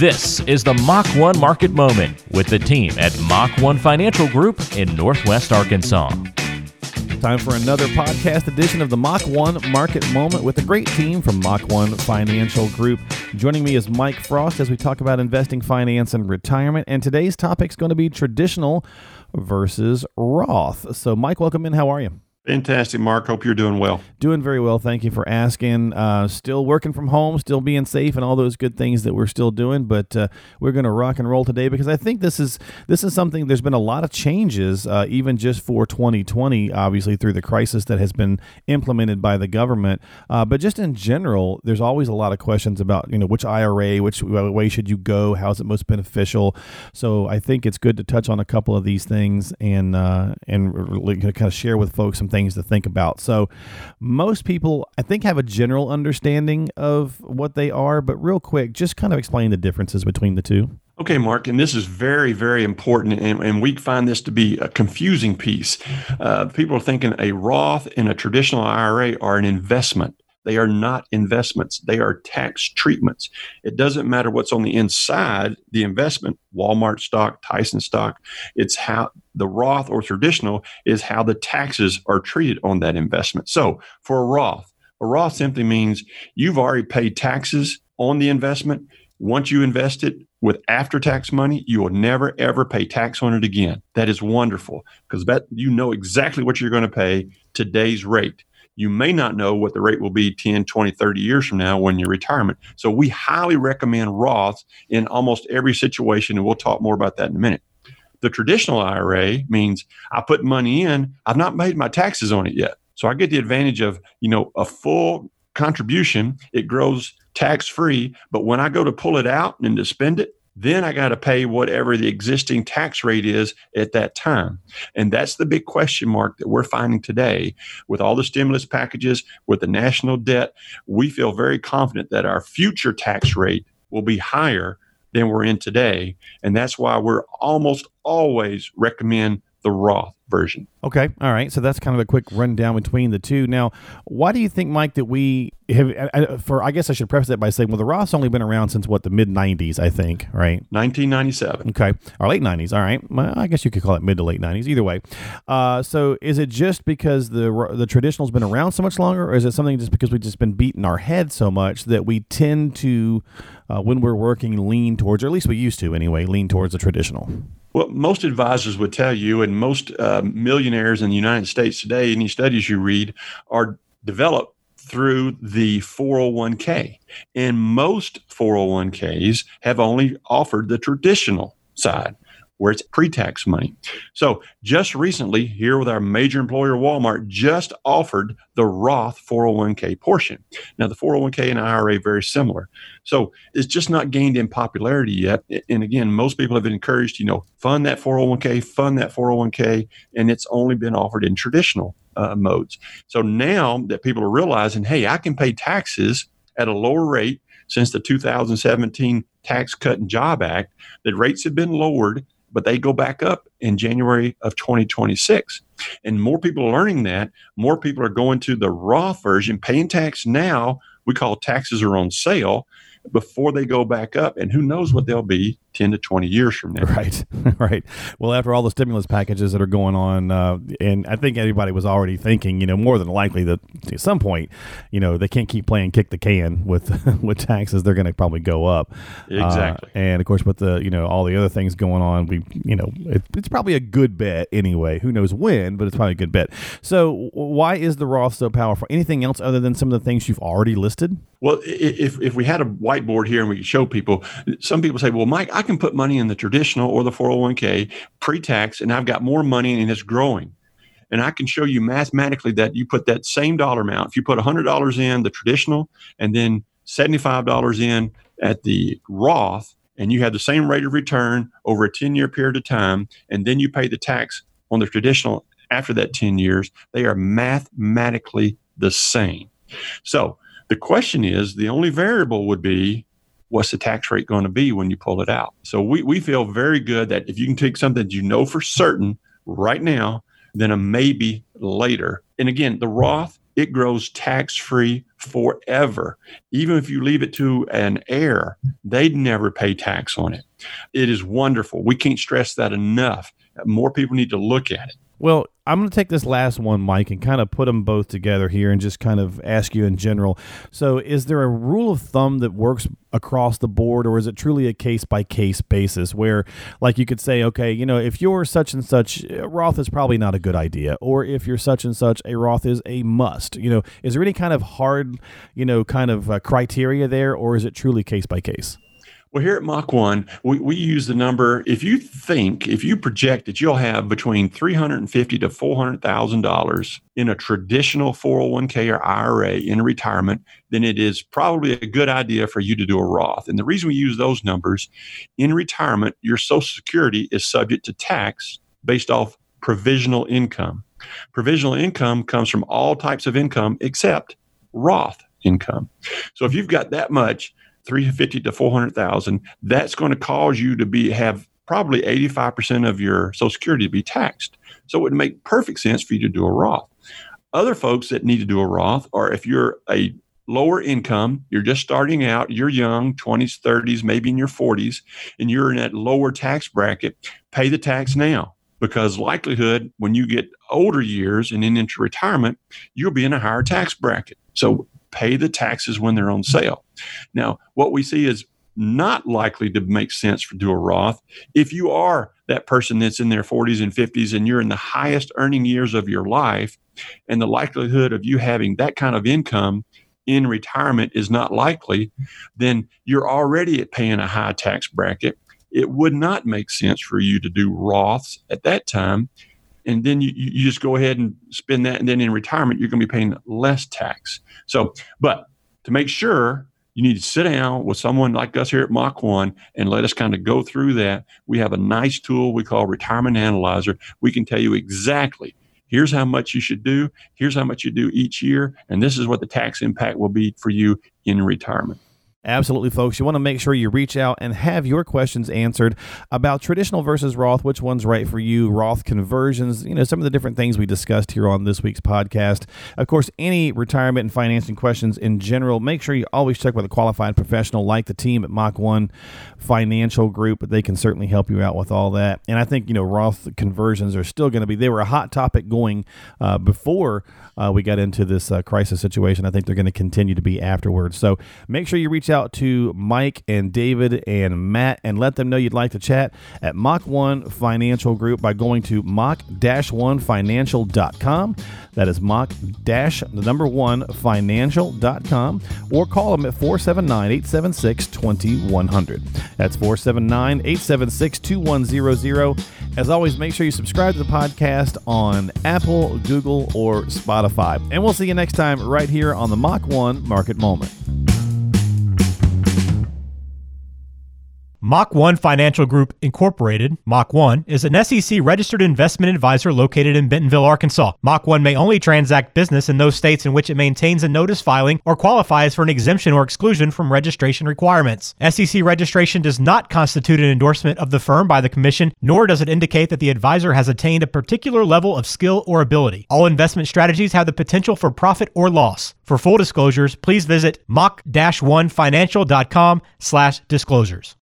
This is the Mach 1 Market Moment with the team at Mach 1 Financial Group in Northwest Arkansas. Time for another podcast edition of the Mach 1 Market Moment with a great team from Mach 1 Financial Group. Joining me is Mike Frost as we talk about investing, finance, and retirement. And today's topic is going to be traditional versus Roth. So, Mike, welcome in. How are you? Fantastic, Mark. Hope you're doing well. Doing very well. Thank you for asking. Uh, still working from home, still being safe, and all those good things that we're still doing. But uh, we're going to rock and roll today because I think this is this is something. There's been a lot of changes, uh, even just for 2020, obviously through the crisis that has been implemented by the government. Uh, but just in general, there's always a lot of questions about you know which IRA, which way should you go, how is it most beneficial. So I think it's good to touch on a couple of these things and uh, and kind of share with folks some things to think about. So, most people, I think, have a general understanding of what they are, but real quick, just kind of explain the differences between the two. Okay, Mark, and this is very, very important, and, and we find this to be a confusing piece. Uh, people are thinking a Roth and a traditional IRA are an investment. They are not investments. They are tax treatments. It doesn't matter what's on the inside, the investment, Walmart stock, Tyson stock, it's how the Roth or traditional is how the taxes are treated on that investment. So for a Roth, a Roth simply means you've already paid taxes on the investment. Once you invest it with after tax money, you will never ever pay tax on it again. That is wonderful because that you know exactly what you're going to pay today's rate you may not know what the rate will be 10, 20, 30 years from now when you're retirement. So we highly recommend Roths in almost every situation, and we'll talk more about that in a minute. The traditional IRA means I put money in, I've not made my taxes on it yet. So I get the advantage of, you know, a full contribution. It grows tax free, but when I go to pull it out and to spend it, then I got to pay whatever the existing tax rate is at that time. And that's the big question mark that we're finding today with all the stimulus packages, with the national debt. We feel very confident that our future tax rate will be higher than we're in today. And that's why we're almost always recommend the Roth version. Okay. All right. So that's kind of a quick rundown between the two. Now, why do you think, Mike, that we have, for, I guess I should preface that by saying, well, the Roth's only been around since what, the mid 90s, I think, right? 1997. Okay. Or late 90s. All right. Well, I guess you could call it mid to late 90s. Either way. Uh, so is it just because the, the traditional's been around so much longer, or is it something just because we've just been beating our head so much that we tend to, uh, when we're working, lean towards, or at least we used to anyway, lean towards the traditional? Well, most advisors would tell you, and most uh, millionaires in the United States today, any studies you read, are developed through the 401k. And most 401ks have only offered the traditional side where it's pre-tax money. So just recently, here with our major employer Walmart, just offered the Roth 401k portion. Now the 401k and IRA very similar. So it's just not gained in popularity yet. And again, most people have been encouraged, you know, fund that 401k, fund that 401k, and it's only been offered in traditional uh, modes. So now that people are realizing, hey, I can pay taxes at a lower rate since the 2017 Tax Cut and Job Act, the rates have been lowered but they go back up in January of 2026. And more people are learning that. More people are going to the Roth version, paying tax now. We call taxes are on sale before they go back up. And who knows what they'll be 10 to 20 years from now. Right, right. Well, after all the stimulus packages that are going on, uh, and I think everybody was already thinking, you know, more than likely that at some point, you know, they can't keep playing kick the can with with taxes. They're going to probably go up. Exactly. Uh, and of course, with the, you know, all the other things going on, we, you know, it, it's probably a good bet anyway. Who knows when, but it's probably a good bet. So, why is the Roth so powerful? Anything else other than some of the things you've already listed? Well, if, if we had a whiteboard here and we could show people, some people say, well, Mike, I can put money in the traditional or the 401k pre tax, and I've got more money and it's growing. And I can show you mathematically that you put that same dollar amount, if you put $100 in the traditional and then $75 in at the Roth, and you have the same rate of return over a 10 year period of time, and then you pay the tax on the traditional after that 10 years, they are mathematically the same. So, the question is the only variable would be what's the tax rate going to be when you pull it out? So we, we feel very good that if you can take something that you know for certain right now, then a maybe later. And again, the Roth it grows tax free forever. Even if you leave it to an heir, they'd never pay tax on it. It is wonderful. We can't stress that enough. More people need to look at it. Well, I'm going to take this last one, Mike, and kind of put them both together here and just kind of ask you in general. So, is there a rule of thumb that works across the board, or is it truly a case by case basis where, like, you could say, okay, you know, if you're such and such, Roth is probably not a good idea, or if you're such and such, a Roth is a must? You know, is there any kind of hard, you know, kind of uh, criteria there, or is it truly case by case? Well, here at Mach 1, we, we use the number. If you think, if you project that you'll have between 350 to $400,000 in a traditional 401k or IRA in retirement, then it is probably a good idea for you to do a Roth. And the reason we use those numbers in retirement, your Social Security is subject to tax based off provisional income. Provisional income comes from all types of income except Roth income. So if you've got that much, 350 to 400,000, that's going to cause you to be have probably 85% of your social security to be taxed. So it would make perfect sense for you to do a Roth. Other folks that need to do a Roth are if you're a lower income, you're just starting out, you're young, 20s, 30s, maybe in your 40s, and you're in that lower tax bracket, pay the tax now because likelihood when you get older years and then into retirement, you'll be in a higher tax bracket. So pay the taxes when they're on sale. Now, what we see is not likely to make sense for do a Roth if you are that person that's in their 40s and 50s and you're in the highest earning years of your life and the likelihood of you having that kind of income in retirement is not likely then you're already at paying a high tax bracket it would not make sense for you to do Roths at that time and then you, you just go ahead and spend that and then in retirement you're going to be paying less tax so but to make sure you need to sit down with someone like us here at Mach 1 and let us kind of go through that. We have a nice tool we call Retirement Analyzer. We can tell you exactly here's how much you should do, here's how much you do each year, and this is what the tax impact will be for you in retirement. Absolutely, folks. You want to make sure you reach out and have your questions answered about traditional versus Roth, which one's right for you, Roth conversions, you know, some of the different things we discussed here on this week's podcast. Of course, any retirement and financing questions in general, make sure you always check with a qualified professional like the team at Mach 1 Financial Group. They can certainly help you out with all that. And I think, you know, Roth conversions are still going to be, they were a hot topic going uh, before uh, we got into this uh, crisis situation. I think they're going to continue to be afterwards. So make sure you out to Mike and David and Matt and let them know you'd like to chat at Mach 1 Financial Group by going to mach-1financial.com. That is mach dash the number one financial.com or call them at 479 876 2100. That's 479 876 2100. As always, make sure you subscribe to the podcast on Apple, Google, or Spotify. And we'll see you next time right here on the Mach 1 Market Moment. Mach 1 Financial Group Incorporated, Mach 1, is an SEC registered investment advisor located in Bentonville, Arkansas. Mach 1 may only transact business in those states in which it maintains a notice filing or qualifies for an exemption or exclusion from registration requirements. SEC registration does not constitute an endorsement of the firm by the Commission, nor does it indicate that the advisor has attained a particular level of skill or ability. All investment strategies have the potential for profit or loss. For full disclosures, please visit mach-1financial.com slash disclosures.